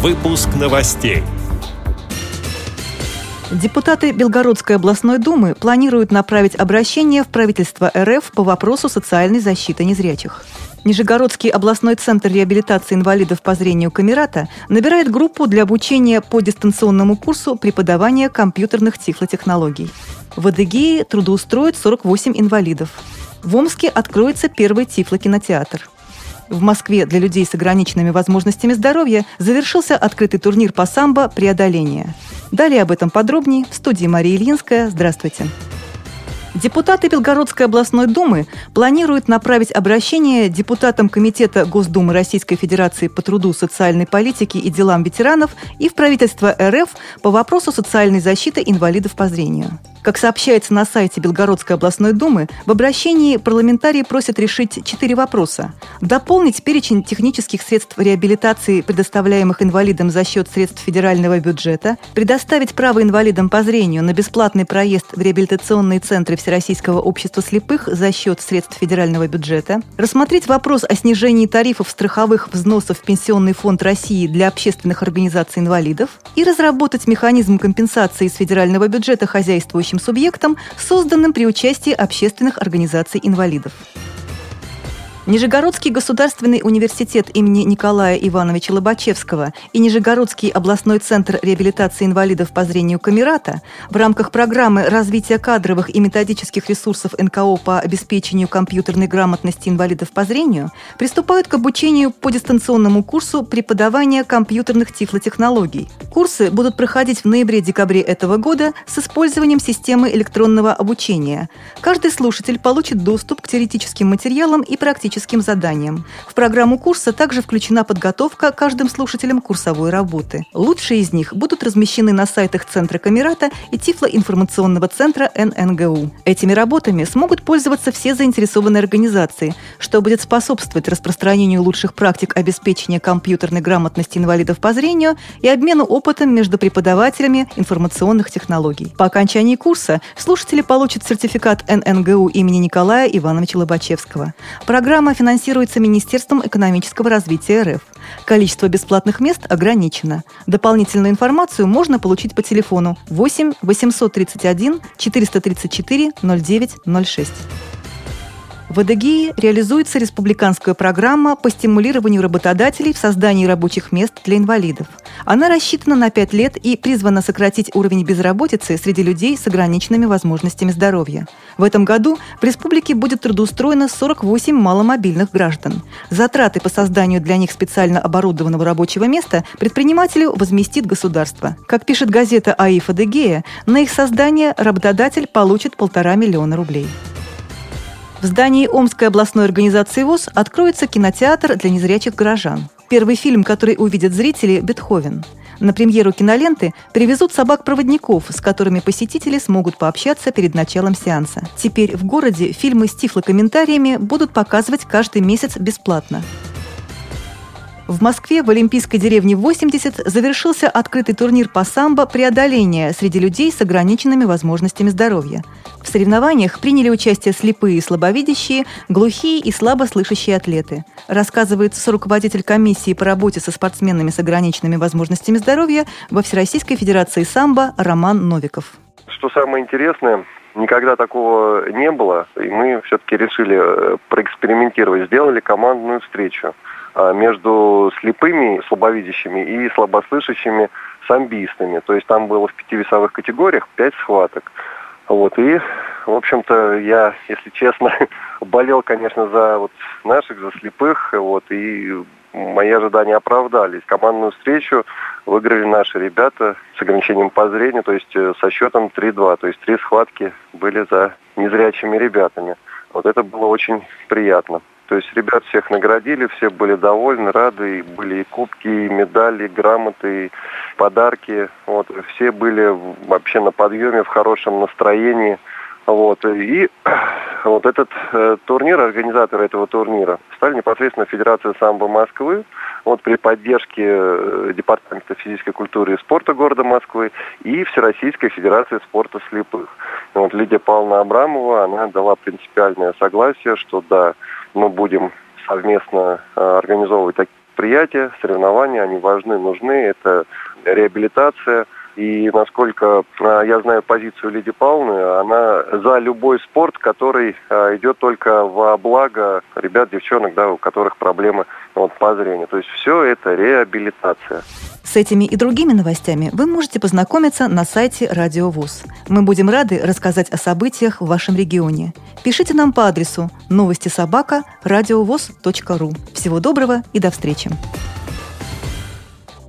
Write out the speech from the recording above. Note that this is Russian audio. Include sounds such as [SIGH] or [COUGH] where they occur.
Выпуск новостей. Депутаты Белгородской областной думы планируют направить обращение в правительство РФ по вопросу социальной защиты незрячих. Нижегородский областной центр реабилитации инвалидов по зрению Камерата набирает группу для обучения по дистанционному курсу преподавания компьютерных тифлотехнологий. В Адыгее трудоустроят 48 инвалидов. В Омске откроется первый тифлокинотеатр. В Москве для людей с ограниченными возможностями здоровья завершился открытый турнир по самбо «Преодоление». Далее об этом подробнее в студии Мария Ильинская. Здравствуйте. Депутаты Белгородской областной думы планируют направить обращение депутатам Комитета Госдумы Российской Федерации по труду, социальной политике и делам ветеранов и в правительство РФ по вопросу социальной защиты инвалидов по зрению. Как сообщается на сайте Белгородской областной думы, в обращении парламентарии просят решить четыре вопроса. Дополнить перечень технических средств реабилитации, предоставляемых инвалидам за счет средств федерального бюджета, предоставить право инвалидам по зрению на бесплатный проезд в реабилитационные центры Всероссийского общества слепых за счет средств федерального бюджета, рассмотреть вопрос о снижении тарифов страховых взносов в Пенсионный фонд России для общественных организаций инвалидов и разработать механизм компенсации из федерального бюджета хозяйствующим субъектом, созданным при участии общественных организаций инвалидов. Нижегородский государственный университет имени Николая Ивановича Лобачевского и Нижегородский областной центр реабилитации инвалидов по зрению Камерата в рамках программы развития кадровых и методических ресурсов НКО по обеспечению компьютерной грамотности инвалидов по зрению приступают к обучению по дистанционному курсу преподавания компьютерных тифлотехнологий. Курсы будут проходить в ноябре-декабре этого года с использованием системы электронного обучения. Каждый слушатель получит доступ к теоретическим материалам и практическим практическим заданиям. В программу курса также включена подготовка каждым слушателям курсовой работы. Лучшие из них будут размещены на сайтах Центра Камерата и Тифлоинформационного центра ННГУ. Этими работами смогут пользоваться все заинтересованные организации, что будет способствовать распространению лучших практик обеспечения компьютерной грамотности инвалидов по зрению и обмену опытом между преподавателями информационных технологий. По окончании курса слушатели получат сертификат ННГУ имени Николая Ивановича Лобачевского. Программа Программа финансируется Министерством экономического развития РФ. Количество бесплатных мест ограничено. Дополнительную информацию можно получить по телефону 8 831 434 0906. В Адыгее реализуется республиканская программа по стимулированию работодателей в создании рабочих мест для инвалидов. Она рассчитана на 5 лет и призвана сократить уровень безработицы среди людей с ограниченными возможностями здоровья. В этом году в республике будет трудоустроено 48 маломобильных граждан. Затраты по созданию для них специально оборудованного рабочего места предпринимателю возместит государство. Как пишет газета «АИФ Адыгея», на их создание работодатель получит полтора миллиона рублей. В здании Омской областной организации ВОЗ откроется кинотеатр для незрячих горожан. Первый фильм, который увидят зрители – «Бетховен». На премьеру киноленты привезут собак-проводников, с которыми посетители смогут пообщаться перед началом сеанса. Теперь в городе фильмы с тифлокомментариями будут показывать каждый месяц бесплатно. В Москве в Олимпийской деревне 80 завершился открытый турнир по самбо «Преодоление» среди людей с ограниченными возможностями здоровья. В соревнованиях приняли участие слепые и слабовидящие, глухие и слабослышащие атлеты. Рассказывает руководитель комиссии по работе со спортсменами с ограниченными возможностями здоровья во Всероссийской Федерации самбо Роман Новиков. Что самое интересное, никогда такого не было, и мы все-таки решили э, проэкспериментировать, сделали командную встречу. А, между слепыми, слабовидящими и слабослышащими самбистами. То есть там было в пяти весовых категориях пять схваток. Вот, и, в общем-то, я, если честно, [LAUGHS] болел, конечно, за вот наших, за слепых, вот, и мои ожидания оправдались. Командную встречу выиграли наши ребята с ограничением по зрению, то есть э, со счетом 3-2, то есть три схватки были за незрячими ребятами. Вот это было очень приятно. То есть ребят всех наградили, все были довольны, рады, были и кубки, и медали, и грамоты, и подарки. Вот, все были вообще на подъеме, в хорошем настроении. Вот, и [CLEARS THROAT] вот этот э, турнир, организаторы этого турнира, стали непосредственно Федерация самбо Москвы, вот при поддержке э, Департамента физической культуры и спорта города Москвы и Всероссийской Федерации спорта слепых. Вот Лидия Павловна Абрамова, она дала принципиальное согласие, что да, мы будем совместно э, организовывать так, мероприятия, соревнования, они важны, нужны. Это реабилитация. И насколько а, я знаю позицию Лидии Павловны, она за любой спорт, который а, идет только во благо ребят, девчонок, да, у которых проблемы вот, по зрению. То есть все это реабилитация. С этими и другими новостями вы можете познакомиться на сайте Радио ВУЗ. Мы будем рады рассказать о событиях в вашем регионе. Пишите нам по адресу новости собака ру. Всего доброго и до встречи!